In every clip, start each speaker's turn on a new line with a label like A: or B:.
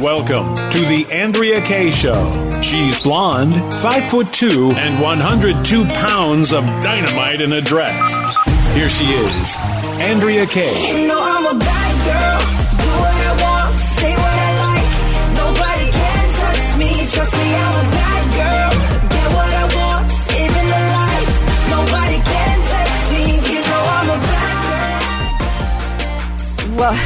A: Welcome to the Andrea Kay Show. She's blonde, five foot two, and 102 pounds of dynamite in a dress. Here she is, Andrea Kay.
B: You know I'm a bad girl. Do what I want, say what I like. Nobody can touch me. Trust me, I'm a bad girl. Get what I want, living the life. Nobody can touch me. You know I'm a bad girl.
C: Well,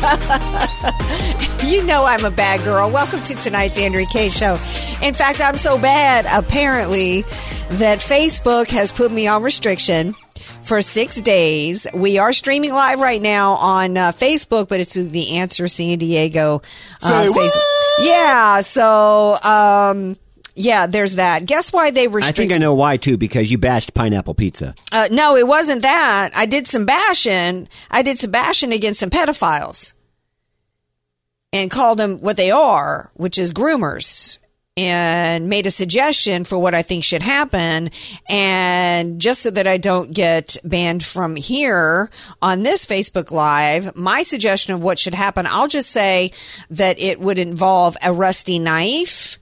C: you know I'm a bad girl. Welcome to tonight's Andrea Kay show. In fact, I'm so bad, apparently, that Facebook has put me on restriction for six days. We are streaming live right now on uh, Facebook, but it's the Answer San Diego uh, Facebook. Yeah, so um, yeah, there's that. Guess why they
D: were
C: I
D: think I know why too, because you bashed pineapple pizza.
C: Uh, no, it wasn't that. I did some bashing. I did some bashing against some pedophiles and called them what they are, which is groomers, and made a suggestion for what I think should happen. And just so that I don't get banned from here on this Facebook Live, my suggestion of what should happen, I'll just say that it would involve a rusty knife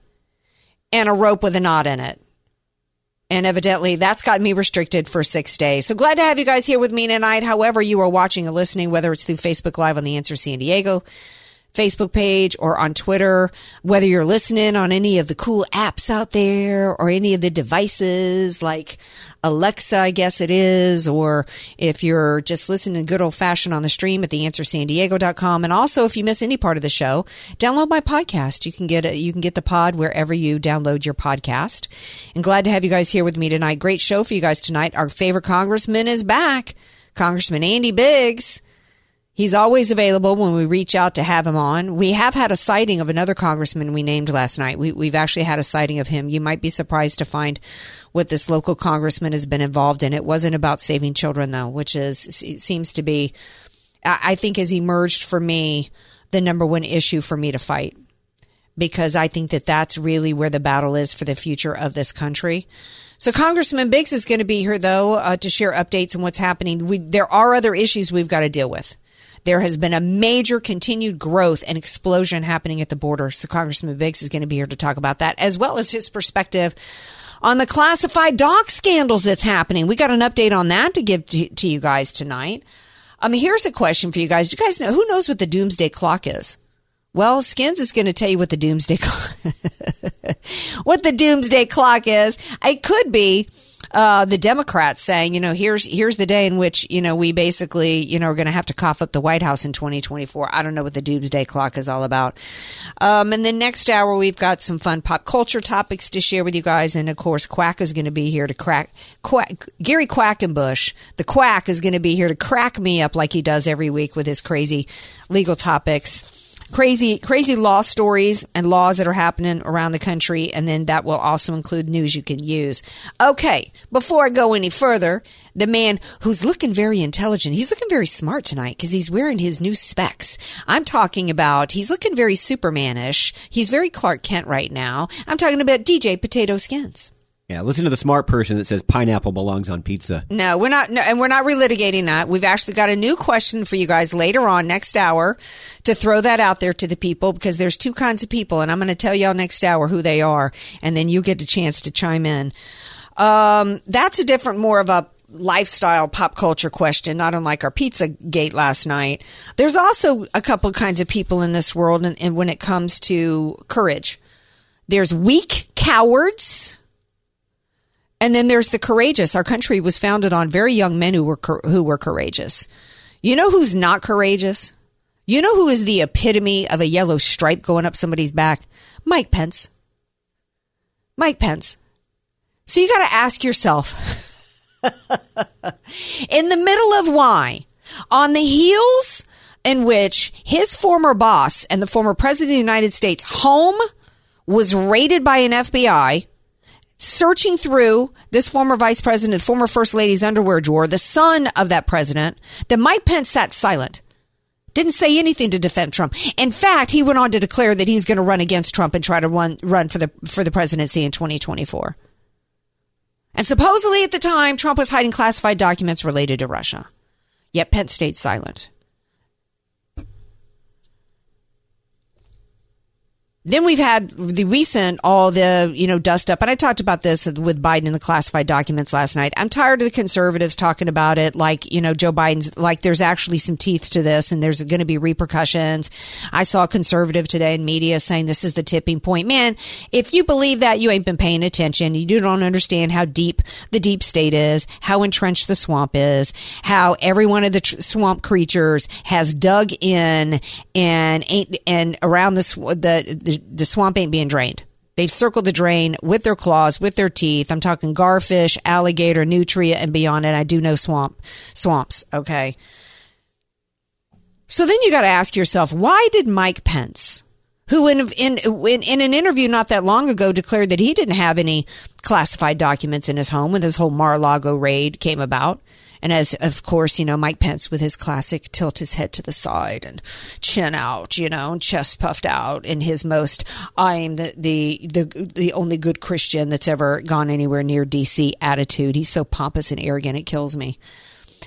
C: and a rope with a knot in it. And evidently that's got me restricted for six days. So glad to have you guys here with me tonight. However, you are watching or listening, whether it's through Facebook Live on the Answer San Diego Facebook page or on Twitter, whether you're listening on any of the cool apps out there or any of the devices like Alexa, I guess it is, or if you're just listening good old fashioned on the stream at theanswersandiego.com. And also, if you miss any part of the show, download my podcast. You can get it, you can get the pod wherever you download your podcast. And glad to have you guys here with me tonight. Great show for you guys tonight. Our favorite congressman is back. Congressman Andy Biggs. He's always available when we reach out to have him on. We have had a sighting of another congressman we named last night. We, we've actually had a sighting of him. You might be surprised to find what this local congressman has been involved in. It wasn't about saving children, though, which is seems to be, I I think, has emerged for me the number one issue for me to fight because I think that that's really where the battle is for the future of this country. So Congressman Biggs is going to be here, though, uh, to share updates on what's happening. We, there are other issues we've got to deal with. There has been a major continued growth and explosion happening at the border. So Congressman Biggs is going to be here to talk about that, as well as his perspective on the classified doc scandals that's happening. We got an update on that to give to, to you guys tonight. Um, here's a question for you guys. Do you guys know who knows what the doomsday clock is? Well, Skins is going to tell you what the doomsday clock, what the doomsday clock is. It could be uh, the Democrats saying, you know, here's here's the day in which you know we basically you know are going to have to cough up the White House in 2024. I don't know what the doomsday clock is all about. Um, and then next hour we've got some fun pop culture topics to share with you guys, and of course Quack is going to be here to crack Quack Gary Quackenbush, the Quack is going to be here to crack me up like he does every week with his crazy legal topics crazy crazy law stories and laws that are happening around the country and then that will also include news you can use. Okay before i go any further the man who's looking very intelligent he's looking very smart tonight because he's wearing his new specs. I'm talking about he's looking very supermanish. He's very clark kent right now. I'm talking about dj potato skins
D: Yeah, listen to the smart person that says pineapple belongs on pizza.
C: No, we're not, no, and we're not relitigating that. We've actually got a new question for you guys later on next hour to throw that out there to the people because there's two kinds of people, and I'm going to tell y'all next hour who they are, and then you get a chance to chime in. Um, that's a different, more of a lifestyle pop culture question, not unlike our pizza gate last night. There's also a couple kinds of people in this world, and, and when it comes to courage, there's weak cowards. And then there's the courageous. Our country was founded on very young men who were who were courageous. You know who's not courageous? You know who is the epitome of a yellow stripe going up somebody's back? Mike Pence. Mike Pence. So you got to ask yourself in the middle of why? On the heels in which his former boss and the former president of the United States home was raided by an FBI searching through this former vice president, former first lady's underwear drawer, the son of that president, that Mike Pence sat silent. Didn't say anything to defend Trump. In fact, he went on to declare that he's going to run against Trump and try to run run for the for the presidency in 2024. And supposedly at the time, Trump was hiding classified documents related to Russia. Yet Pence stayed silent. Then we've had the recent, all the, you know, dust up. And I talked about this with Biden in the classified documents last night. I'm tired of the conservatives talking about it like, you know, Joe Biden's, like there's actually some teeth to this and there's going to be repercussions. I saw a conservative today in media saying this is the tipping point. Man, if you believe that, you ain't been paying attention. You don't understand how deep the deep state is, how entrenched the swamp is, how every one of the tr- swamp creatures has dug in and ain't, and around the, sw- the, the swamp ain't being drained. They've circled the drain with their claws, with their teeth. I'm talking garfish, alligator, nutria, and beyond. And I do know swamp swamps. Okay. So then you got to ask yourself, why did Mike Pence, who in, in in in an interview not that long ago declared that he didn't have any classified documents in his home when this whole Mar-a-Lago raid came about, and as, of course, you know, Mike Pence with his classic tilt his head to the side and chin out, you know, and chest puffed out in his most, I'm the, the, the, the only good Christian that's ever gone anywhere near DC attitude. He's so pompous and arrogant. It kills me.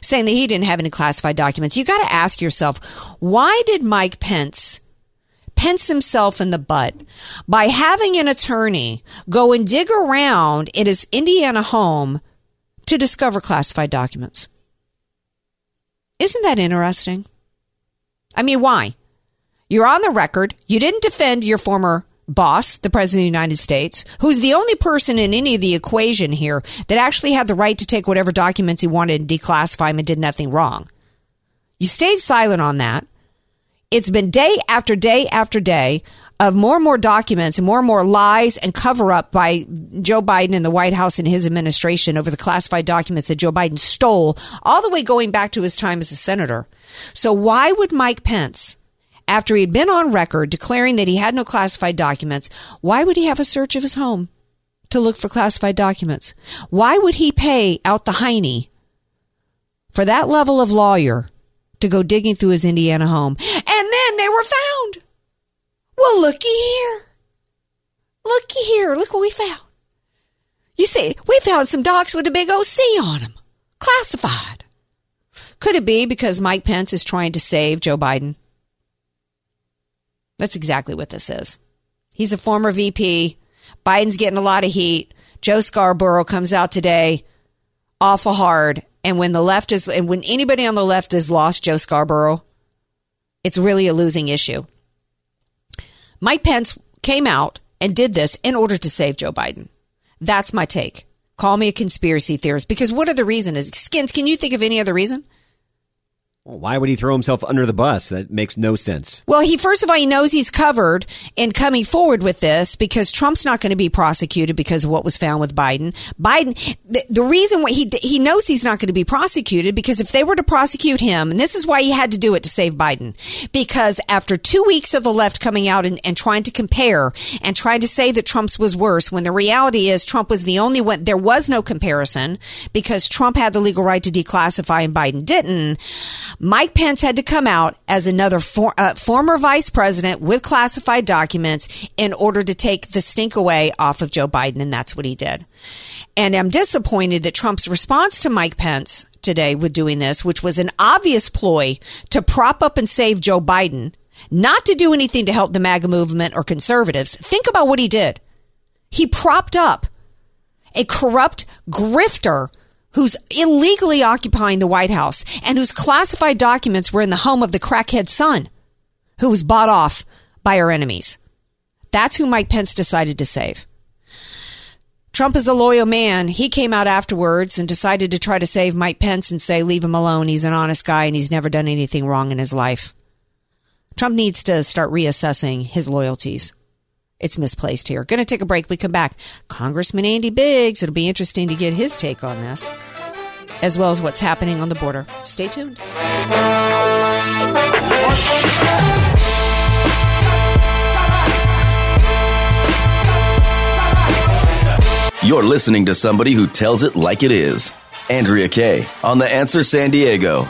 C: Saying that he didn't have any classified documents. You got to ask yourself, why did Mike Pence Pence himself in the butt by having an attorney go and dig around in his Indiana home to discover classified documents. Isn't that interesting? I mean, why? You're on the record. You didn't defend your former boss, the President of the United States, who's the only person in any of the equation here that actually had the right to take whatever documents he wanted and declassify them and did nothing wrong. You stayed silent on that. It's been day after day after day of more and more documents and more and more lies and cover up by Joe Biden and the White House and his administration over the classified documents that Joe Biden stole all the way going back to his time as a senator. So why would Mike Pence, after he'd been on record declaring that he had no classified documents, why would he have a search of his home to look for classified documents? Why would he pay out the hiney for that level of lawyer to go digging through his Indiana home? And then they were found. Well, looky here. Looky here. Look what we found. You see, we found some docs with a big OC on them. Classified. Could it be because Mike Pence is trying to save Joe Biden? That's exactly what this is. He's a former VP. Biden's getting a lot of heat. Joe Scarborough comes out today awful hard. And when the left is, and when anybody on the left has lost Joe Scarborough, it's really a losing issue. Mike Pence came out and did this in order to save Joe Biden. That's my take. Call me a conspiracy theorist because what other reason is skins? Can you think of any other reason?
D: Well, why would he throw himself under the bus? That makes no sense.
C: Well, he first of all he knows he's covered in coming forward with this because Trump's not going to be prosecuted because of what was found with Biden. Biden, the, the reason why he he knows he's not going to be prosecuted because if they were to prosecute him, and this is why he had to do it to save Biden, because after two weeks of the left coming out and, and trying to compare and trying to say that Trump's was worse, when the reality is Trump was the only one. There was no comparison because Trump had the legal right to declassify and Biden didn't. Mike Pence had to come out as another for, uh, former vice president with classified documents in order to take the stink away off of Joe Biden, and that's what he did. And I'm disappointed that Trump's response to Mike Pence today with doing this, which was an obvious ploy to prop up and save Joe Biden, not to do anything to help the MAGA movement or conservatives. Think about what he did. He propped up a corrupt grifter who's illegally occupying the White House and whose classified documents were in the home of the crackhead son who was bought off by our enemies. That's who Mike Pence decided to save. Trump is a loyal man. He came out afterwards and decided to try to save Mike Pence and say, leave him alone. He's an honest guy and he's never done anything wrong in his life. Trump needs to start reassessing his loyalties. It's misplaced here. Going to take a break. We come back. Congressman Andy Biggs. It'll be interesting to get his take on this, as well as what's happening on the border. Stay tuned.
E: You're listening to somebody who tells it like it is. Andrea Kay on The Answer San Diego.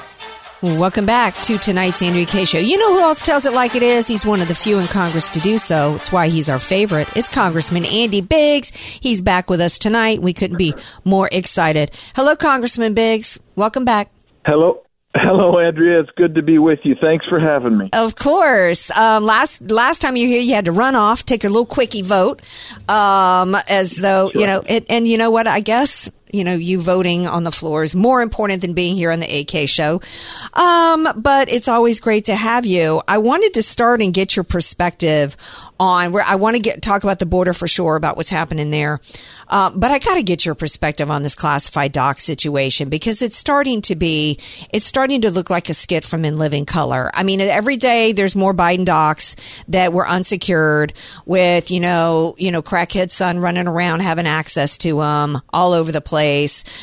C: Welcome back to tonight's Andrea K Show. You know who else tells it like it is? He's one of the few in Congress to do so. It's why he's our favorite. It's Congressman Andy Biggs. He's back with us tonight. We couldn't be more excited. Hello, Congressman Biggs. Welcome back.
F: Hello. Hello, Andrea. It's good to be with you. Thanks for having me.
C: Of course. Um, last last time you were here, you had to run off, take a little quickie vote, um, as though you know. It, and you know what? I guess you know you voting on the floor is more important than being here on the AK show. Um, but it's always great to have you. I wanted to start and get your perspective on where I want to get talk about the border for sure about what's happening there. Uh, but I got to get your perspective on this classified doc situation because it's starting to be it's starting to look like a skit from In Living Color. I mean, every day there's more Biden docs that were unsecured with you know you know crackhead son running around having access to them all over the place.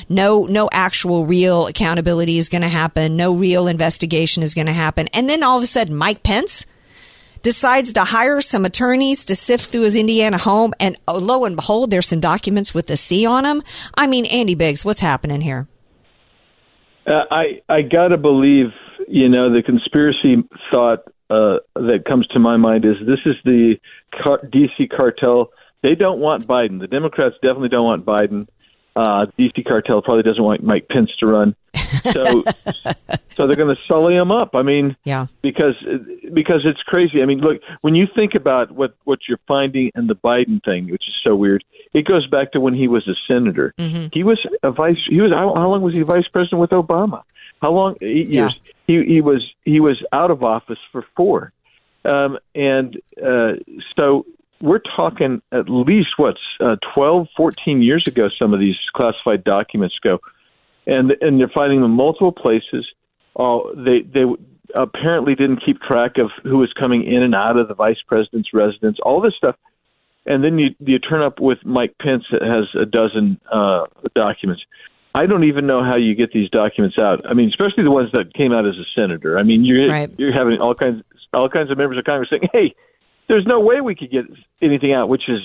C: No no actual real accountability is going to happen. No real investigation is going to happen. And then all of a sudden, Mike Pence decides to hire some attorneys to sift through his Indiana home, and oh, lo and behold, there's some documents with the C on them. I mean, Andy Biggs, what's happening here?
F: Uh, I I gotta believe, you know, the conspiracy thought uh, that comes to my mind is this is the car- DC cartel. They don't want Biden. The Democrats definitely don't want Biden. Uh, DC cartel probably doesn't want Mike Pence to run. So, so they're going to sully him up. I mean,
C: Yeah.
F: because because it's crazy. I mean, look when you think about what what you're finding in the Biden thing, which is so weird. It goes back to when he was a senator. He was a vice. He was how, how long was he vice president with Obama? How long? Eight
C: Yeah.
F: years. He he was he was out of office for four, um, and uh, so we're talking at least what's uh, 12, 14 years ago. Some of these classified documents go and and they're finding them in multiple places. Uh, they they apparently didn't keep track of who was coming in and out of the vice president's residence. All this stuff, and then you you turn up with Mike Pence that has a dozen uh, documents. I don't even know how you get these documents out. I mean, especially the ones that came out as a senator. I mean, you're
C: Right.
F: you're having all kinds all kinds of members of Congress saying, "Hey, there's no way we could get anything out," which is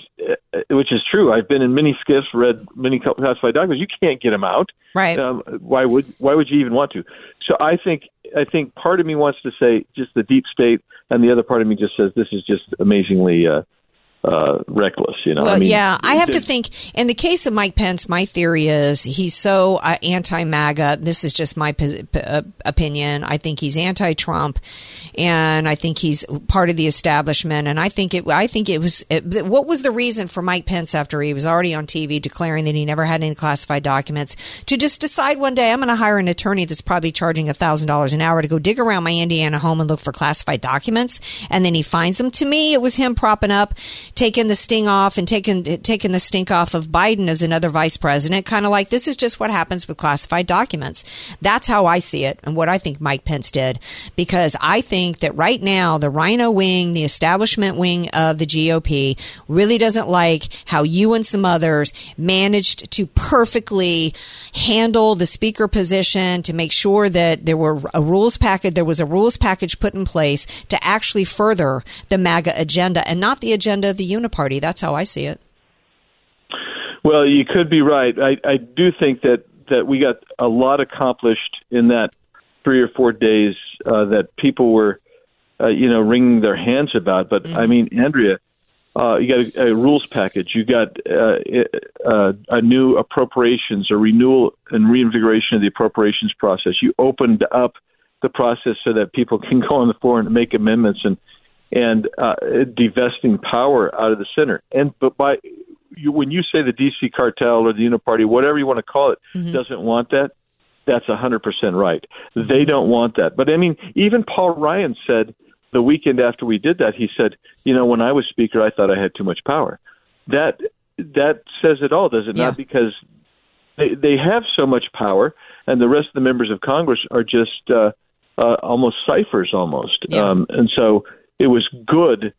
F: uh, which is true. I've been in many SCIFs, read many classified documents. You can't get them out.
C: Right.
F: Um, why would why would you even want to? So I think I think part of me wants to say just the deep state, and the other part of me just says this is just amazingly uh, uh, reckless. You know.
C: Well,
F: I mean,
C: yeah, I have to think. In the case of Mike Pence, my theory is he's so uh, anti-MAGA. This is just my p- p- uh, opinion. I think he's anti-Trump, and I think he's part of the establishment. And I think it. I think it was. It, what was the reason for Mike Pence after he was already on TV declaring that he never had any classified documents to just decide one day I'm going to hire an attorney that's probably charging a thousand dollars an hour to go dig around my Indiana home and look for classified documents, and then he finds them. To me, it was him propping up, taking the sting off, and taking taking the stink off of Biden as another vice president. Kind of like this is just what happens with classified documents. That's how I see it, and what I think Mike Pence did, because I think that right now the RINO wing, the establishment wing of the GOP, really doesn't like how you and some others managed to perfectly handle the speaker position to make sure that there were a rules package, there was a rules package put in place to actually further the MAGA agenda and not the agenda of the Uniparty. That's how I see it.
F: Well, you could be right. I, I do think that that we got a lot accomplished in that three or four days uh, that people were, uh, you know, wringing their hands about. But I mean, Andrea, uh, you got a, a rules package. You got uh, uh, a new appropriations, a renewal and reinvigoration of the appropriations process. You opened up the process so that people can go on the floor and make amendments and and uh, divesting power out of the center. And but by you, when you say the DC cartel or the Uniparty, whatever you want to call it, doesn't want that, that's a hundred percent right. They don't want that. But I mean, even Paul Ryan said the weekend after we did that, he said, you know, when I was speaker, I thought I had too much power. That that says it all, does it
C: Yeah.
F: not? Because they they have so much power, and the rest of the members of Congress are just uh, uh, almost ciphers, almost.
C: Yeah.
F: Um, and so it was good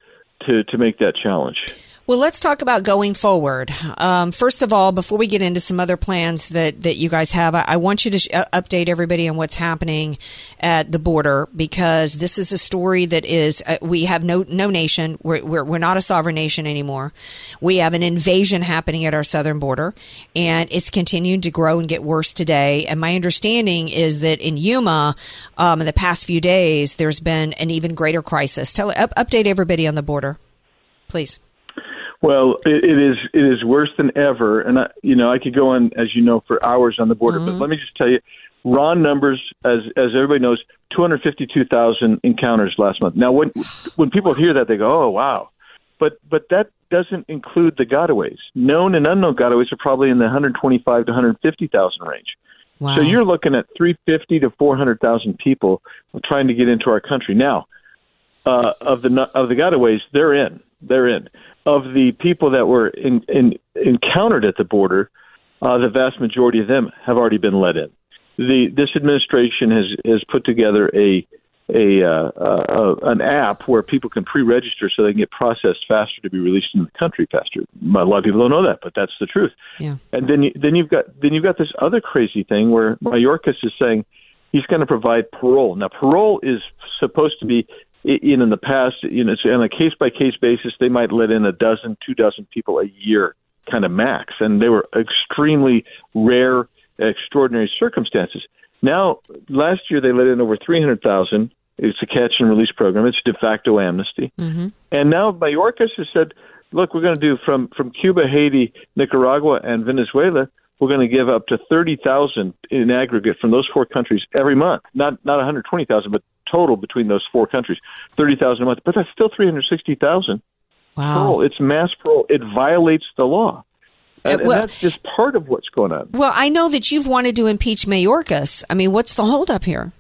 F: to to make that challenge.
C: Well, let's talk about going forward. Um, first of all, before we get into some other plans that, that you guys have, I, I want you to sh- uh, update everybody on what's happening at the border because this is a story that is uh, we have no no nation. We're, we're we're not a sovereign nation anymore. We have an invasion happening at our southern border, and it's continuing to grow and get worse today. And my understanding is that in Yuma, um, in the past few days, there's been an even greater crisis. Tell up, update everybody on the border, please.
F: Well, it, it is it is worse than ever, and I, you know I could go on as you know for hours on the border,
C: Mm-hmm.
F: but let me just tell you, raw numbers as as everybody knows, two hundred fifty two thousand encounters last month. Now, when when people hear that, they go, "Oh, wow," but but that doesn't include the gotaways. Known and unknown gotaways are probably in the one hundred twenty five to one hundred fifty thousand range.
C: Wow.
F: So you're looking at 350 to 400,000 people trying to get into our country. Now, uh, of the of the gotaways, they're in. They're in. Of the people that were in, in, encountered at the border, uh, the vast majority of them have already been let in. The this administration has has put together a a uh, uh, an app where people can pre-register so they can get processed faster to be released into the country faster. A lot of people don't know that, but that's the truth.
C: Yeah.
F: And then you, then you've got then you've got this other crazy thing where Mayorkas is saying he's going to provide parole. Now, parole is supposed to be in in the past, you know, it's on a case by case basis. They might let in a dozen, two dozen people a year, kind of max, and they were extremely rare, extraordinary circumstances. Now, last year they let in over three hundred thousand. It's a catch and release program. It's de facto amnesty.
C: Mm-hmm.
F: And now Mayorkas has said, look, we're going to do from, from Cuba, Haiti, Nicaragua, and Venezuela, we're going to give up to 30,000 in aggregate from those four countries every month. Not, not 120,000, but total between those four countries, 30,000 a month. But that's still 360,000
C: Wow.
F: parole. It's mass parole. It violates the law. And, and
C: well-
F: that's just part of what's going on.
C: Well, I know that you've wanted to impeach Mayorkas. I mean, what's the holdup here?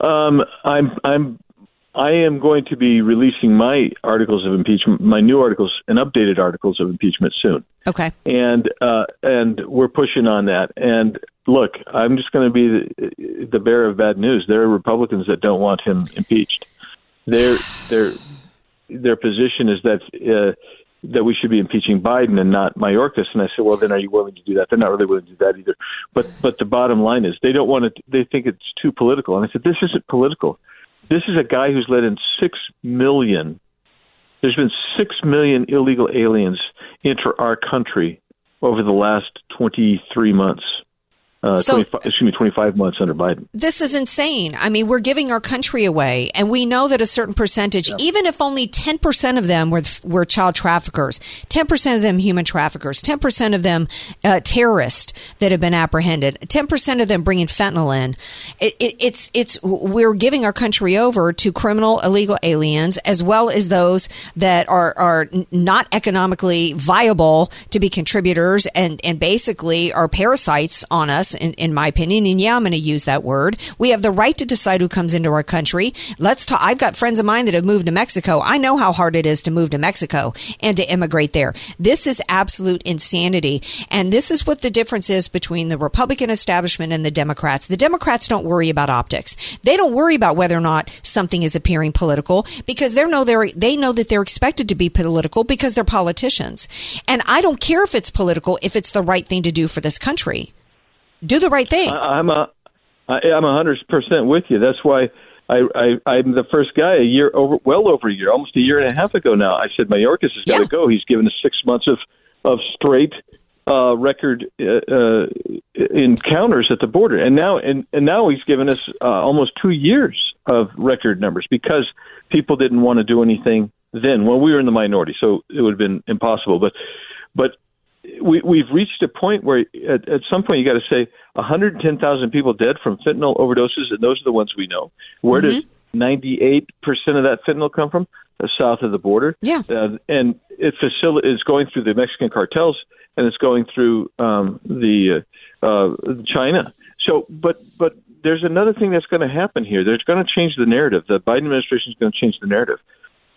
F: Um, I'm I'm I am going to be releasing my articles of impeachment, my new articles and updated articles of impeachment soon,
C: Okay.
F: and uh, and we're pushing on that. And look, I'm just going to be the, the bearer of bad news. There are Republicans that don't want him impeached. Their their their position is that. Uh, that we should be impeaching Biden and not Mayorkas. And I said, well, then are you willing to do that? They're not really willing to do that either. But but the bottom line is they don't want to. They think it's too political. And I said, this isn't political. This is a guy who's let in six million. There's been six million illegal aliens enter our country over the last 23 months. Uh,
C: So-
F: 25, excuse me, 25 months under Biden.
C: This is insane. I mean, we're giving our country away, and we know that a certain percentage, even if only 10% of them were, were child traffickers, 10% of them human traffickers, 10% of them uh, terrorists that have been apprehended, 10% of them bringing fentanyl in. It, it, it's, it's, we're giving our country over to criminal illegal aliens as well as those that are, are not economically viable to be contributors and, and basically are parasites on us, in, in my opinion. And yeah, I'm going to use that word. We have the right to decide who comes into our country. Let's talk. I've got friends of mine that have moved to Mexico. I know how hard it is to move to Mexico and to immigrate there. This is absolute insanity. And this is what the difference is between the Republican establishment and the Democrats. The Democrats don't worry about optics. They don't worry about whether or not something is appearing political because they know they're, they know that they're expected to be political because they're politicians. And I don't care if it's political, if it's the right thing to do for this country. Do the right thing.
F: I- I'm a, I, I'm a hundred percent with you. That's why I, I, I'm the first guy a year over, well over a year, almost a year and a half ago now. I said Mayorkas has got to
C: Yeah.
F: go. He's given us six months of of straight uh, record uh, uh, encounters at the border, and now and, and now he's given us uh, almost two years of record numbers because people didn't want to do anything then when we were in the minority, so it would have been impossible. But but we, we've reached a point where at, at some point you got to say 110,000 people dead from fentanyl overdoses, and those are the ones we know. Where does 98% of that fentanyl come from? Uh, south of the border.
C: Yeah.
F: Uh, and it facil- is going through the Mexican cartels, and it's going through um, the uh, uh, China. So, but but there's another thing that's going to happen here. There's going to change the narrative. The Biden administration is going to change the narrative.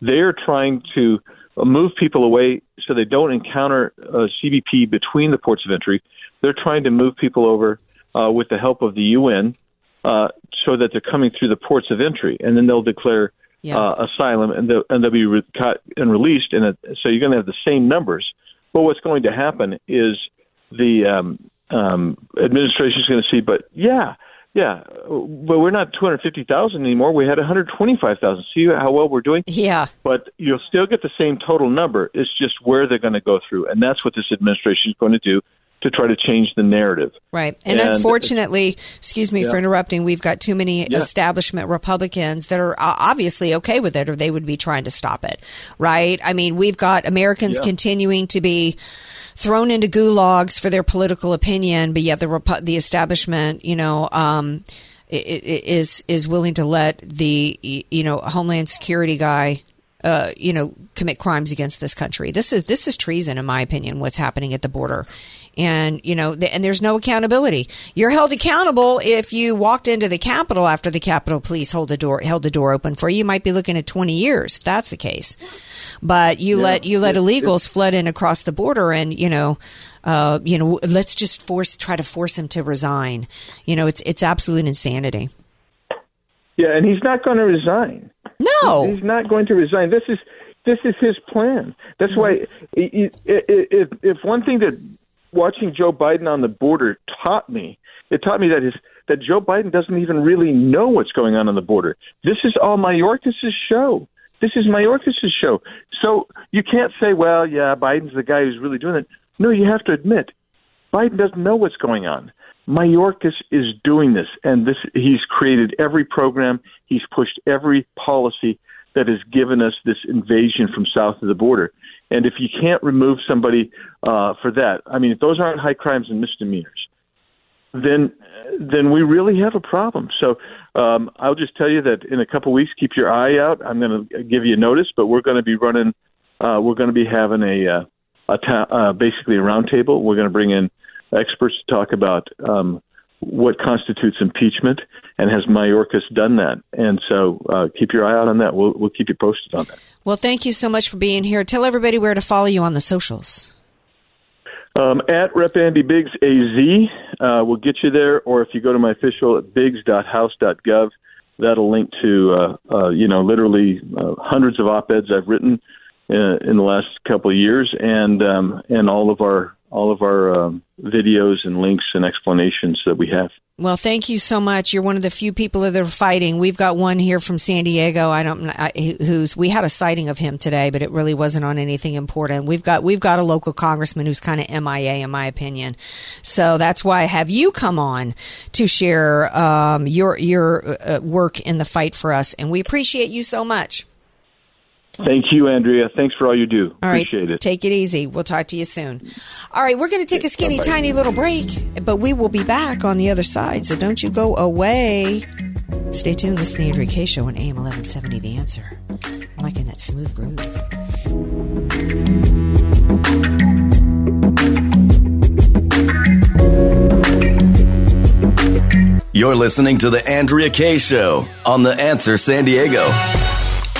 F: They're trying to move people away so they don't encounter uh, CBP between the ports of entry. They're trying to move people over uh, with the help of the UN uh, so that they're coming through the ports of entry, and then they'll declare
C: Yeah.
F: uh, asylum, and they'll, and they'll be re- caught and released. And it, so you're going to have the same numbers. But what's going to happen is the um, um, administration is going to see, but yeah, yeah, but we're not 250,000 anymore. We had 125,000. See how well we're doing?
C: Yeah.
F: But you'll still get the same total number. It's just where they're going to go through. And that's what this administration is going to do to try to change the narrative.
C: Right. And,
F: And-
C: unfortunately, excuse me for interrupting, we've got too many
F: Yeah.
C: establishment Republicans that are obviously okay with it or they would be trying to stop it. Right? I mean, we've got Americans
F: Yeah.
C: continuing to be thrown into gulags for their political opinion, but yet the Repu- the establishment, you know, um, is is willing to let the you know Homeland Security guy uh, you know, commit crimes against this country. This is this is treason, in my opinion. What's happening at the border, and you know, th- and there's no accountability. You're held accountable if you walked into the Capitol after the Capitol Police hold the door held the door open for you. You might be looking at 20 years if that's the case. But you let you let illegals flood in across the border, and you know. Uh, you know, let's just force try to force him to resign. You know, it's it's absolute insanity.
F: Yeah, and he's not going to resign.
C: No,
F: he's not going to resign. This is this is his plan. That's why if if one thing that watching Joe Biden on the border taught me, it taught me that his that Joe Biden doesn't even really know what's going on on the border. This is all Mayorkas' show. This is Mayorkas' show. So you can't say, well, yeah, Biden's the guy who's really doing it. No, you have to admit, Biden doesn't know what's going on. Mayorkas is doing this, and this he's created every program. He's pushed every policy that has given us this invasion from south of the border. And if you can't remove somebody uh, for that, I mean, if those aren't high crimes and misdemeanors, then then we really have a problem. So um, I'll just tell you that in a couple of weeks, keep your eye out. I'm going to give you notice, but we're going to be running. Uh, we're going to be having a uh, a ta- uh, basically a roundtable. We're going to bring in experts to talk about um, what constitutes impeachment and has Mayorkas done that. And so uh, keep your eye out on that. We'll we'll keep you posted on that.
C: Well, thank you so much for being here. Tell everybody where to follow you on the socials.
F: Um, at Rep Andy Biggs AZ uh, will get you there, or if you go to my official at biggs.house.gov, that'll link to uh, uh, you know literally uh, hundreds of op-eds I've written uh, in the last couple of years, and um, and all of our all of our um, videos and links and explanations that we have.
C: Well, thank you so much. You're one of the few people that are fighting. We've got one here from San Diego. I don't I, who's we had a sighting of him today, but it really wasn't on anything important. We've got we've got a local congressman who's kind of MIA in my opinion. So that's why I have you come on to share um, your your uh, work in the fight for us, and we appreciate you so much.
F: Thank you, Andrea. Thanks for all you do.
C: All right,
F: Appreciate it.
C: Take it easy. We'll talk to you soon. All right, we're going to take a skinny,
F: Bye-bye.
C: tiny little break, but we will be back on the other side. So don't you go away. Stay tuned. This is the Andrea K Show on AM 1170. The answer. I'm liking that smooth groove.
E: You're listening to The Andrea K Show on The Answer San Diego.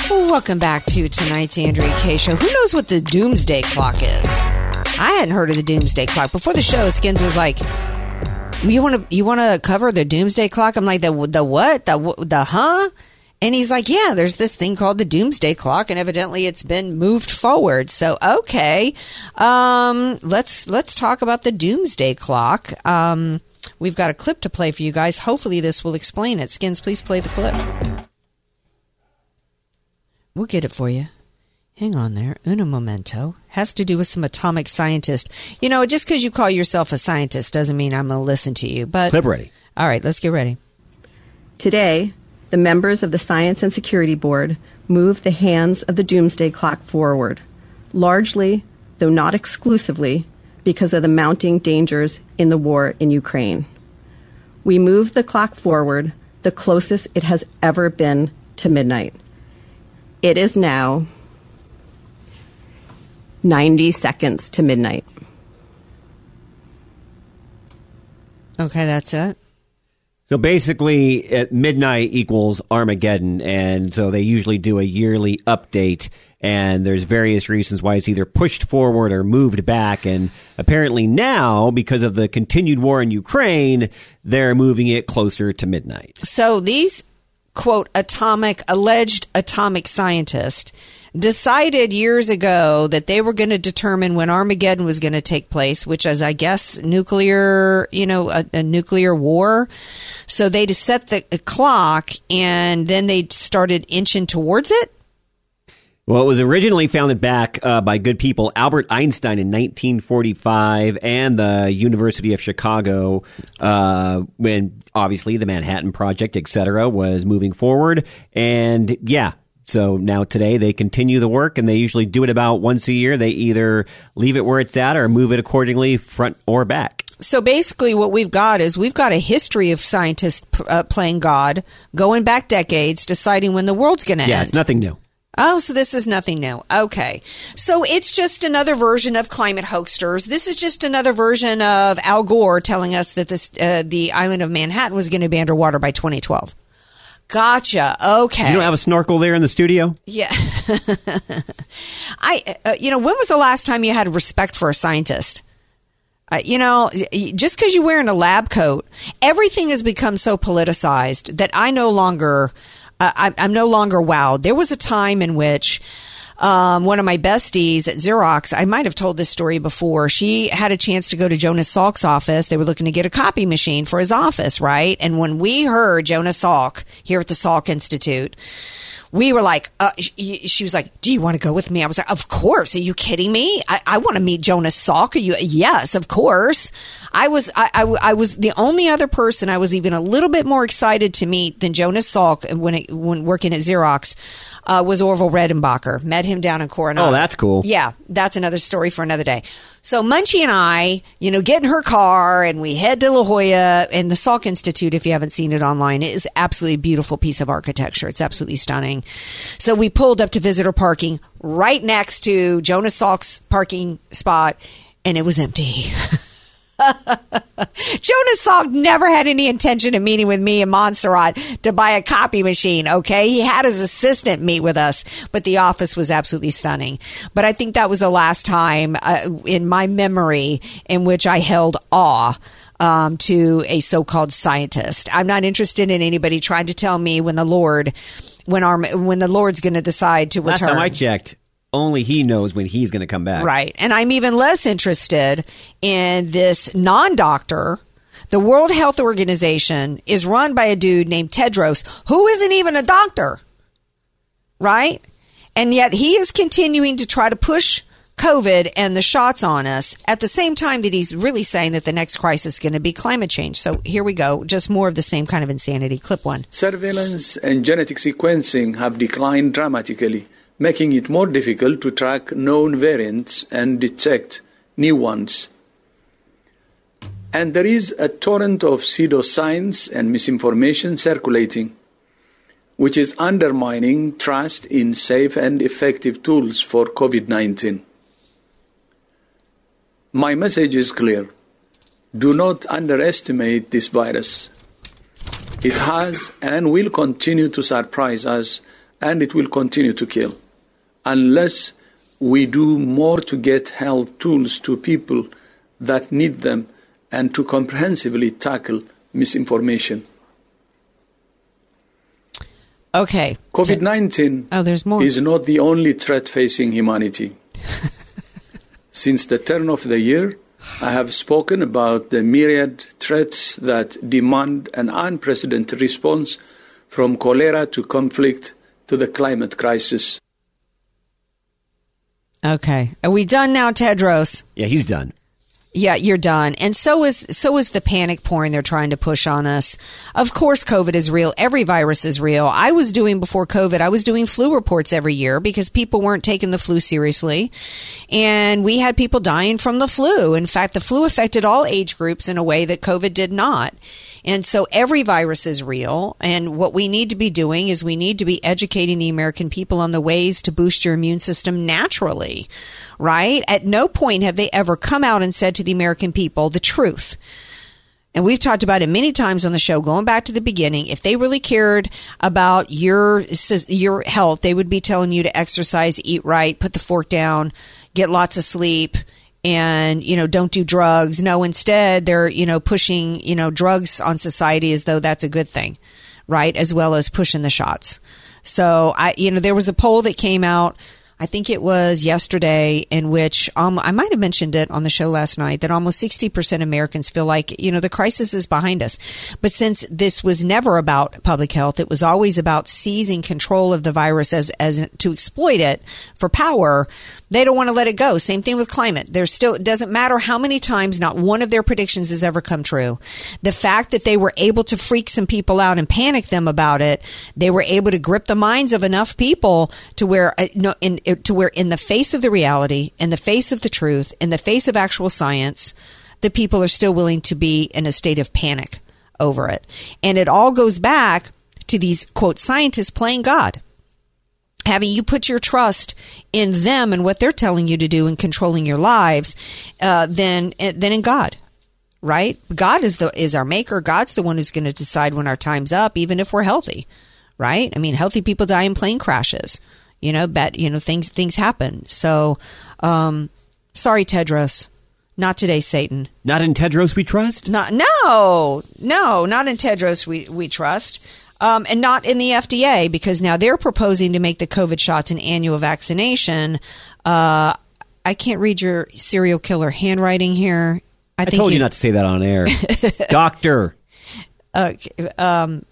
C: Welcome back to tonight's Andrea K Show. Who knows what the doomsday clock is? I hadn't heard of the doomsday clock before the show. Skins was like, "You want to you want to cover the doomsday clock?" I'm like, "The the what? The the huh?" And he's like, "Yeah, there's this thing called the doomsday clock, and evidently it's been moved forward." So okay, um, let's let's talk about the doomsday clock. Um, we've got a clip to play for you guys. Hopefully, this will explain it. Skins, please play the clip. We'll get it for you. Hang on there. Uno momento. Has to do with some atomic scientist. You know, just because you call yourself a scientist doesn't mean I'm going to listen to you. But
D: Clip ready.
C: All right, let's get ready.
G: Today, the members of the Science and Security Board moved the hands of the doomsday clock forward, largely, though not exclusively, because of the mounting dangers in the war in Ukraine. We moved the clock forward the closest it has ever been to midnight. It is now 90 seconds to midnight.
C: Okay, that's it.
D: So basically, at midnight equals Armageddon, and so they usually do a yearly update. And there's various reasons why it's either pushed forward or moved back. And apparently now, because of the continued war in Ukraine, they're moving it closer to midnight.
C: So these quote atomic alleged atomic scientist decided years ago that they were going to determine when Armageddon was going to take place, which is, I guess, nuclear, you know, a, a nuclear war. So they set the clock and then they started inching towards it.
D: Well, it was originally founded back uh, by good people Albert Einstein in 1945 and the University of Chicago uh, when obviously the Manhattan Project, et cetera, was moving forward. And yeah, so now today they continue the work and they usually do it about once a year. They either leave it where it's at or move it accordingly front or back.
C: So basically, what we've got is we've got a history of scientists uh, playing God, going back decades, deciding when the world's going to
D: Yeah,
C: end.
D: it's nothing new.
C: Oh, so this is nothing new. Okay. So it's just another version of climate hoaxers. This is just another version of Al Gore telling us that this, uh, the island of Manhattan was going to be underwater by 2012. Gotcha. Okay.
D: You don't have a snorkel there in the studio?
C: Yeah. I, uh, you know, when was the last time you had respect for a scientist? Uh, you know, just because you're wearing a lab coat, everything has become so politicized that I no longer, I, I'm no longer wowed. There was a time in which um, one of my besties at Xerox, I might have told this story before. She had a chance to go to Jonas Salk's office. They were looking to get a copy machine for his office, right? And when we heard Jonas Salk here at the Salk Institute, we were like, uh, she, she was like, "Do you want to go with me?" I was like, "Of course." Are you kidding me? I, I want to meet Jonas Salk. Are you? Yes, of course. I was. I, I, I was the only other person I was even a little bit more excited to meet than Jonas Salk when it, when working at Xerox uh, was Orville Redenbacher. Met him down in Coronado.
D: Oh, that's cool.
C: Yeah, that's another story for another day. So Munchie and I, you know, get in her car and we head to La Jolla and the Salk Institute. If you haven't seen it online, it is absolutely a beautiful piece of architecture. It's absolutely stunning. So we pulled up to visitor parking right next to Jonas Salk's parking spot, and it was empty. Jonas Salk never had any intention of meeting with me in Montserrat to buy a copy machine. Okay. He had his assistant meet with us, but the office was absolutely stunning. But I think that was the last time uh, in my memory in which I held awe. Um, to a so-called scientist. I'm not interested in anybody trying to tell me when the Lord, when our, when the Lord's going to decide to
D: Last
C: return.
D: time I checked, only he knows when he's going to come back.
C: Right. And I'm even less interested in this non doctor. The World Health Organization is run by a dude named Tedros, who isn't even a doctor. Right? And yet he is continuing to try to push COVID and the shots on us at the same time that he's really saying that the next crisis is going to be climate change. So here we go. Just more of the same kind of insanity. Clip one.
H: Surveillance and genetic sequencing have declined dramatically, making it more difficult to track known variants and detect new ones. And there is a torrent of pseudoscience and misinformation circulating, which is undermining trust in safe and effective tools for COVID 19. My message is clear do not underestimate this virus. It has and will continue to surprise us, and it will continue to kill unless we do more to get health tools to people that need them and to comprehensively tackle misinformation.
C: Okay.
H: COVID 19
C: Oh, there's more.
H: is not the only threat facing humanity. Since the turn of the year, I have spoken about the myriad threats that demand an unprecedented response from cholera to conflict to the climate crisis.
C: Okay. Are we done now, Tedros?
D: Yeah, he's done.
C: Yeah, you're done. And so is so is the panic pouring they're trying to push on us. Of course COVID is real. Every virus is real. I was doing before COVID, I was doing flu reports every year because people weren't taking the flu seriously. And we had people dying from the flu. In fact, the flu affected all age groups in a way that COVID did not. And so every virus is real. And what we need to be doing is we need to be educating the American people on the ways to boost your immune system naturally, right? At no point have they ever come out and said to the American people the truth. And we've talked about it many times on the show, going back to the beginning. If they really cared about your your health, they would be telling you to exercise, eat right, put the fork down, get lots of sleep, and you know don't do drugs. No, instead they're you know pushing you know drugs on society as though that's a good thing, right? As well as pushing the shots. So I, you know, there was a poll that came out. I think it was yesterday in which um, I might have mentioned it on the show last night that almost 60% of Americans feel like, you know, the crisis is behind us. But since this was never about public health, it was always about seizing control of the virus as, as to exploit it for power. They don't want to let it go. Same thing with climate. There's still, it doesn't matter how many times not one of their predictions has ever come true. The fact that they were able to freak some people out and panic them about it, they were able to grip the minds of enough people to where, uh, no, in, to where in the face of the reality, in the face of the truth, in the face of actual science, the people are still willing to be in a state of panic over it. And it all goes back to these quote scientists playing God. Having you put your trust in them and what they're telling you to do and controlling your lives uh, than than in God right? God is the is our maker. God's the one who's going to decide when our time's up even if we're healthy right? I mean healthy people die in plane crashes you know bet you know things things happen so um sorry Tedros not today Satan
D: Not in Tedros we trust?
C: not no no not in Tedros we we trust um, and not in the FDA because now they're proposing to make the COVID shots an annual vaccination. Uh, I can't read your serial killer handwriting here. I,
D: I told you not to say that on air. Doctor.
C: Uh, um,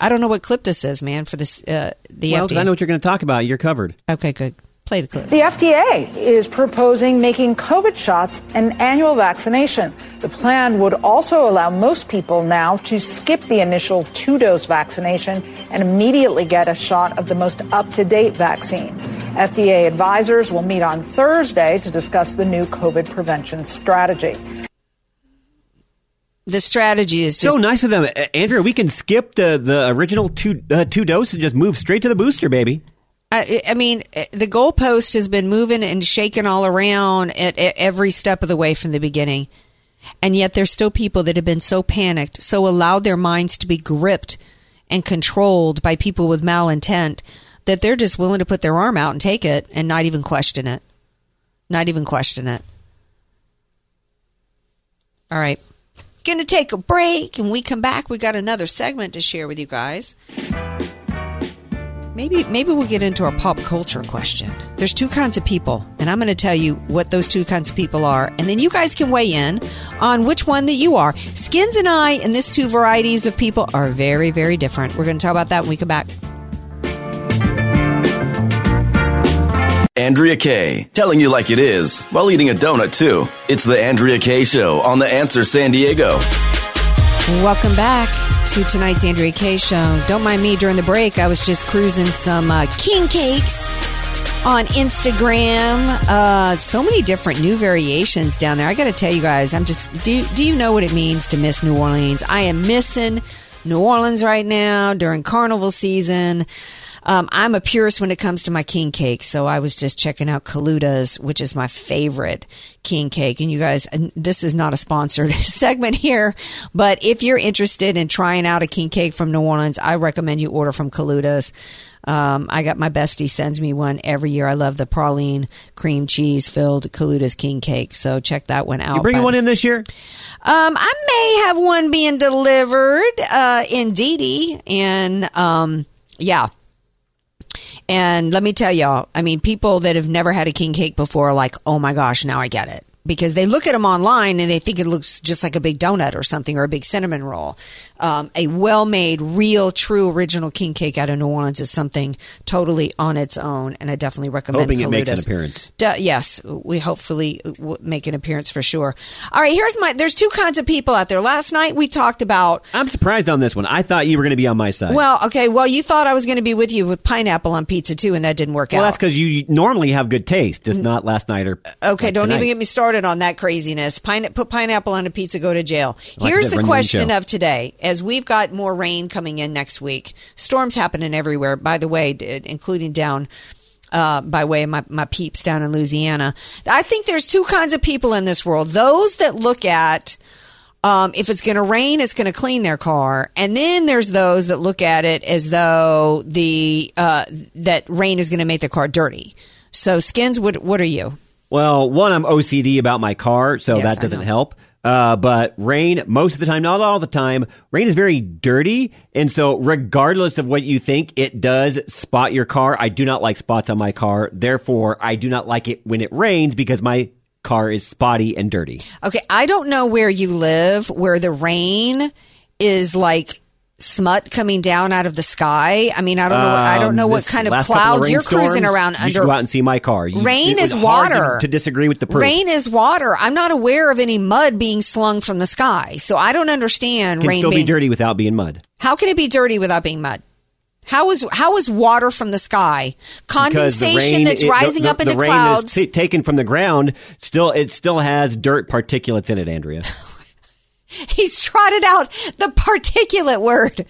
C: I don't know what clip this is, man. For this, uh, the
D: Well, 'cause
C: FDA.
D: I know what you're going to talk about. You're covered.
C: Okay, good. Play the clip.
I: The FDA is proposing making COVID shots an annual vaccination. The plan would also allow most people now to skip the initial two dose vaccination and immediately get a shot of the most up to date vaccine. FDA advisors will meet on Thursday to discuss the new COVID prevention strategy.
C: The strategy is just
D: so nice of them, Andrew. We can skip the the original two uh, two doses and just move straight to the booster, baby.
C: I, I mean, eh, the goalpost has been moving and shaking all around at, at every step of the way from the beginning. And yet there's still people that have been so panicked, so allowed their minds to be gripped and controlled by people with malintent that they're just willing to put their arm out and take it and not even question it. Not even question it. All right. Gonna take a break and we come back. We got another segment to share with you guys. Maybe maybe we'll get into our pop culture question. There's two kinds of people, and I'm going to tell you what those two kinds of people are, and then you guys can weigh in on which one that you are. Skins and I, and these two varieties of people are very very different. We're going to talk about that when we come back.
E: Andrea Kay, telling you like it is while eating a donut too. It's the Andrea Kay Show on The Answer San Diego.
C: Welcome back to tonight's Andrea Kay show. Don't mind me during the break. I was just cruising some uh, king cakes on Instagram. Uh, so many different new variations down there. I got to tell you guys, I'm just. Do do you know what it means to miss New Orleans? I am missing New Orleans right now during carnival season. Um, I'm a purist when it comes to my king cake, so I was just checking out Caluda's, which is my favorite king cake. And you guys, this is not a sponsored segment here, but if you're interested in trying out a king cake from New Orleans, I recommend you order from Caluda's. Um, I got my bestie sends me one every year. I love the praline cream cheese filled Caluda's king cake. So check that one out.
D: You bringing one in this year?
C: um, I may have one being delivered uh, in Didi, and um, yeah. And let me tell y'all, I mean, people that have never had a king cake before are like, oh my gosh, now I get it. Because they look at them online and they think it looks just like a big donut or something or a big cinnamon roll. Um, a well made, real, true, original king cake out of New Orleans is something totally on its own. And I definitely recommend
D: Hoping it makes an appearance.
C: Duh, yes, we hopefully make an appearance for sure. All right, here's my. There's two kinds of people out there. Last night we talked about.
D: I'm surprised on this one. I thought you were going to be on my side.
C: Well, okay, well you thought I was going to be with you with pineapple on pizza too, and that didn't work
D: Well,
C: out.
D: Well, that's because you normally have good taste, just not last night or.
C: Okay, don't
D: tonight.
C: even get me started on that craziness. Pine, put pineapple on a pizza, go to jail.
D: Like
C: Here's
D: the
C: the question of today. As we've got more rain coming in next week, storms happening everywhere, by the way, including down uh, by way of my, my peeps down in Louisiana. I think there's two kinds of people in this world. Those that look at um, if it's going to rain, it's going to clean their car. And then there's those that look at it as though the uh, that rain is going to make their car dirty. So, skins, what what are you?
D: Well, one, I'm OCD about my car, so
C: Yes,
D: that doesn't help. Uh, but rain, most of the time, not all the time, rain is very dirty. And so, regardless of what you think, it does spot your car. I do not like spots on my car. Therefore, I do not like it when it rains because my car is spotty and dirty.
C: Okay, I don't know where you live, where the rain is like smut coming down out of the sky. I mean, I don't know. I don't
D: Um,
C: know what kind of clouds you're cruising around
D: you
C: under.
D: go out and see my car. You-
C: Rain is
D: hard to-
C: water.
D: To, disagree with the proof.
C: Rain is water. I'm not aware of any mud being slung from the sky, so I don't understand
D: can
C: rain
D: still
C: being.
D: be dirty without being mud.
C: How can it be dirty without being mud? How is how is water from the sky
D: Because the
C: condensation
D: rain-
C: that's
D: it-
C: rising
D: the,
C: up into
D: the rain
C: clouds?
D: t- taken from the ground. Still, it still has dirt particulates in it, Andrea,
C: He's trotted out the particulate word.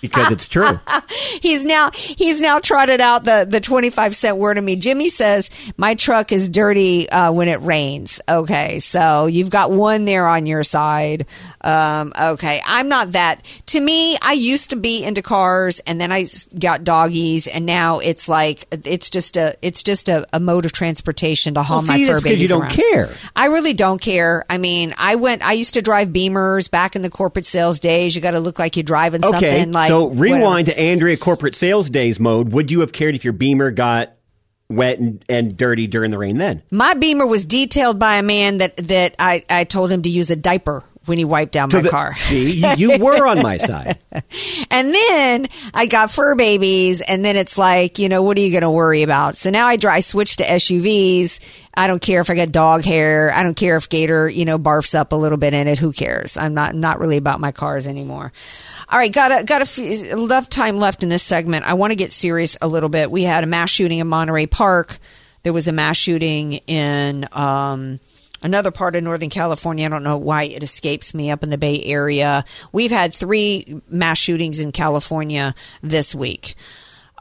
D: because it's true.
C: he's now he's now trotted out the the 25 cent word of me jimmy says my truck is dirty uh, when it rains okay so you've got one there on your side um, okay i'm not that to me i used to be into cars and then I got doggies and now it's like it's just a it's just a, a mode of transportation to haul
D: Well,
C: my fur babies
D: you don't
C: around.
D: care.
C: I really don't care. I mean, I went. I used to drive Beamers back in the corporate sales days. You got to look like you're driving
D: Okay,
C: something like.
D: so
C: whatever.
D: rewind to Andrea corporate sales days mode. Would you have cared if your Beamer got wet and, and dirty during the rain? Then
C: My Beamer was detailed by a man that that I, I told him to use a diaper when he wiped down my
D: the-
C: car.
D: See, you, you were on my side.
C: And then I got fur babies, and then it's like, you know, what are you going to worry about? So now I, dry, I switched to SUVs. I don't care if I got dog hair. I don't care if Gator, you know, barfs up a little bit in it. Who cares? I'm not not really about my cars anymore. All right, got a got a few, enough time left in this segment. I want to get serious a little bit. We had a mass shooting in Monterey Park. There was a mass shooting in. Um, another part of Northern California. I don't know why it escapes me up in the Bay Area. We've had three mass shootings in California this week.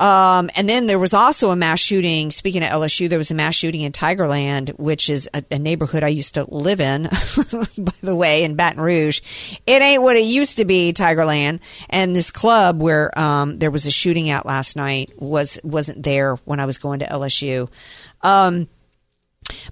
C: Um, and then there was also a mass shooting. Speaking of LSU, there was a mass shooting in Tigerland, which is a, a neighborhood I used to live in, by the way, in Baton Rouge. It ain't what it used to be, Tigerland. And this club where um, there was a shooting at last night was wasn't there when I was going to LSU. Um,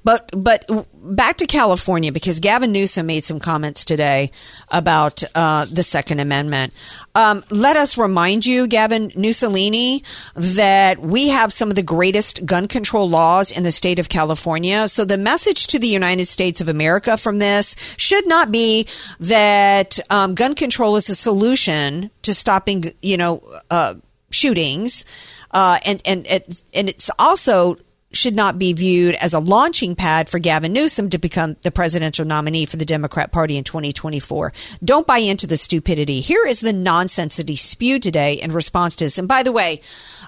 C: but but back to California because Gavin Newsom made some comments today about uh, the Second Amendment. Um, let us remind you, Gavin Mussolini, that we have some of the greatest gun control laws in the state of California. So the message to the United States of America from this should not be that um, gun control is a solution to stopping, you know, uh, shootings, uh, and and and and it's also should not be viewed as a launching pad for Gavin Newsom to become the presidential nominee for the Democrat Party in 2024. Don't buy into the stupidity. Here is the nonsense that he spewed today in response to this. And by the way,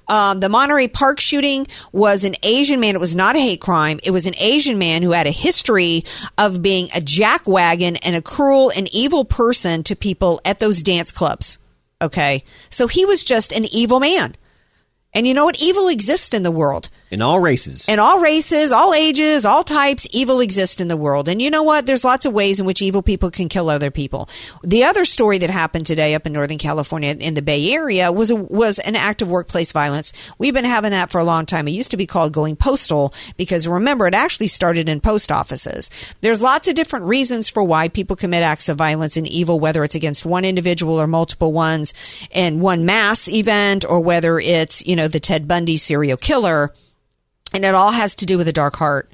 C: um, the Monterey Park shooting was an Asian man. It was not a hate crime. It was an Asian man who had a history of being a jackwagon and a cruel and evil person to people at those dance clubs. Okay. So he was just an evil man. And you know what? Evil exists in the world.
D: In all races.
C: In all races, all ages, all types, evil exists in the world. And you know what? There's lots of ways in which evil people can kill other people. The other story that happened today up in Northern California in the Bay Area was a, was an act of workplace violence. We've been having that for a long time. It used to be called going postal because remember, it actually started in post offices. There's lots of different reasons for why people commit acts of violence and evil, whether it's against one individual or multiple ones in one mass event or whether it's, you know, the Ted Bundy serial killer. And it all has to do with a dark heart.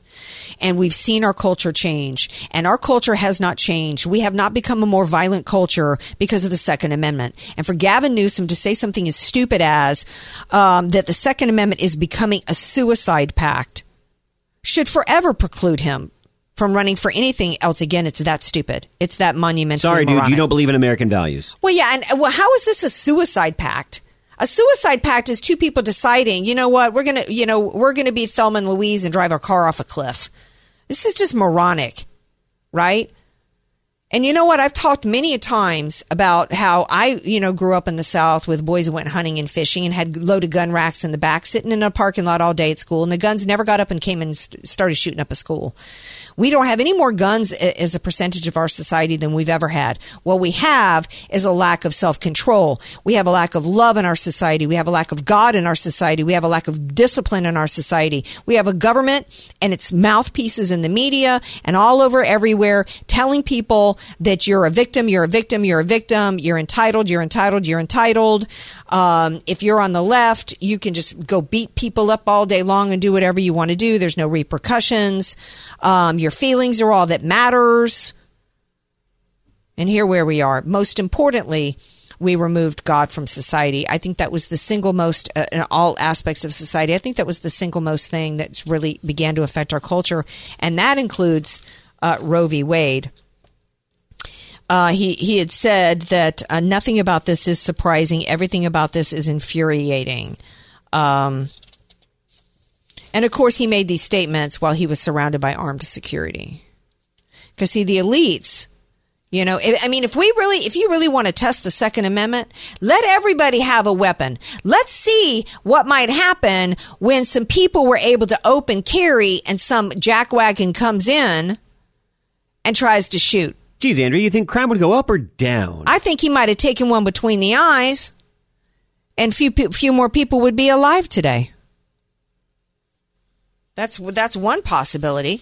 C: And we've seen our culture change. And our culture has not changed. We have not become a more violent culture because of the Second Amendment. And for Gavin Newsom to say something as stupid as um, that the Second Amendment is becoming a suicide pact should forever preclude him from running for anything else again. It's that stupid. It's that monumental.
D: Sorry, dude, you don't believe in American values.
C: Well, yeah, and well, how is this a suicide pact? A suicide pact is two people deciding, you know what, we're gonna, you know, we're gonna be Thelma and Louise and drive our car off a cliff. This is just moronic, right? And you know what? I've talked many times about how I, you know, grew up in the South with boys who went hunting and fishing and had loaded gun racks in the back, sitting in a parking lot all day at school, and the guns never got up and came and started shooting up a school. We don't have any more guns as a percentage of our society than we've ever had. What we have is a lack of self control. We have a lack of love in our society. We have a lack of God in our society. We have a lack of discipline in our society. We have a government and its mouthpieces in the media and all over everywhere telling people that you're a victim, you're a victim, you're a victim, you're entitled, you're entitled, you're entitled. Um, if you're on the left, you can just go beat people up all day long and do whatever you want to do. There's no repercussions. Um, your feelings are all that matters. And here where we are. Most importantly, we removed God from society. I think that was the single most, uh, in all aspects of society, I think that was the single most thing that really began to affect our culture. And that includes uh, Roe v. Wade. Uh, he he had said that uh, nothing about this is surprising. Everything about this is infuriating. Um, and of course, he made these statements while he was surrounded by armed security. Because see, the elites, you know, I I mean, if we really, if you really want to test the Second Amendment, let everybody have a weapon. Let's see what might happen when some people were able to open carry and some jackwagon comes in and tries to shoot.
D: Geez, Andrew, you think crime would go up or down?
C: I think he might have taken one between the eyes, and few few more people would be alive today. That's that's one possibility,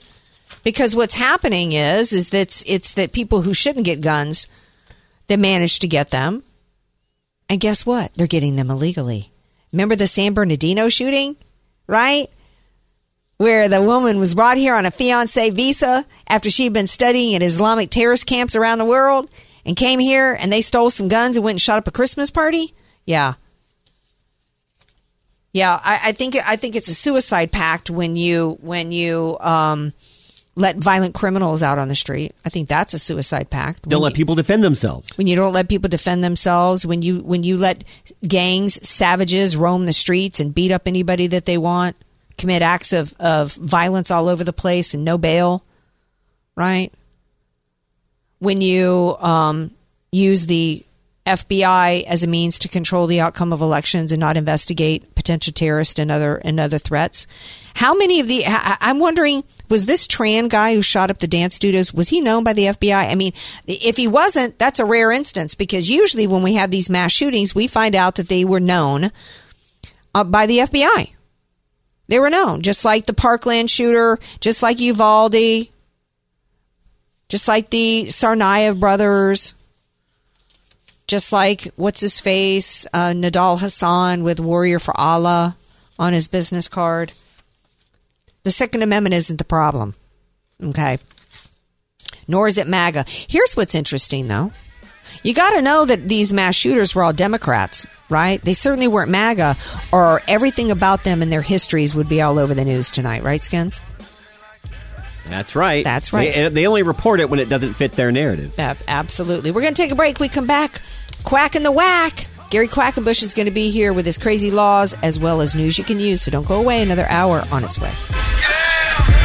C: because what's happening is is that it's, it's that people who shouldn't get guns, they manage to get them, and guess what? They're getting them illegally. Remember the San Bernardino shooting, right? Where the woman was brought here on a fiance visa after she'd been studying at Islamic terrorist camps around the world and came here and they stole some guns and went and shot up a Christmas party? Yeah. Yeah, I, I think I think it's a suicide pact when you when you um, let violent criminals out on the street. I think that's a suicide pact.
D: Don't let people defend themselves.
C: when you don't let people defend themselves, when you when you let gangs, savages roam the streets and beat up anybody that they want, commit acts of, of violence all over the place and no bail, right? When you um, use the FBI as a means to control the outcome of elections and not investigate potential terrorists and other and other threats. How many of the? I'm wondering, was this Tran guy who shot up the dance studios was he known by the FBI? I mean, if he wasn't, that's a rare instance because usually when we have these mass shootings, we find out that they were known uh, by the FBI. They were known, just like the Parkland shooter, just like Uvalde, just like the Tsarnaev brothers, just like what's his face, uh, Nidal Hasan with Warrior for Allah on his business card. The Second Amendment isn't the problem. Okay. Nor is it MAGA. Here's what's interesting, though. You got to know that these mass shooters were all Democrats, right? They certainly weren't MAGA, or everything about them and their histories would be all over the news tonight, right, Skins?
D: That's right.
C: That's right.
D: They, they only report it when it doesn't fit their narrative.
C: Ab- absolutely. We're going to take a break. We come back. Quack in the whack. Gary Quackenbush is going to be here with his crazy laws as well as news you can use. So don't go away. Another hour on its way.
J: Three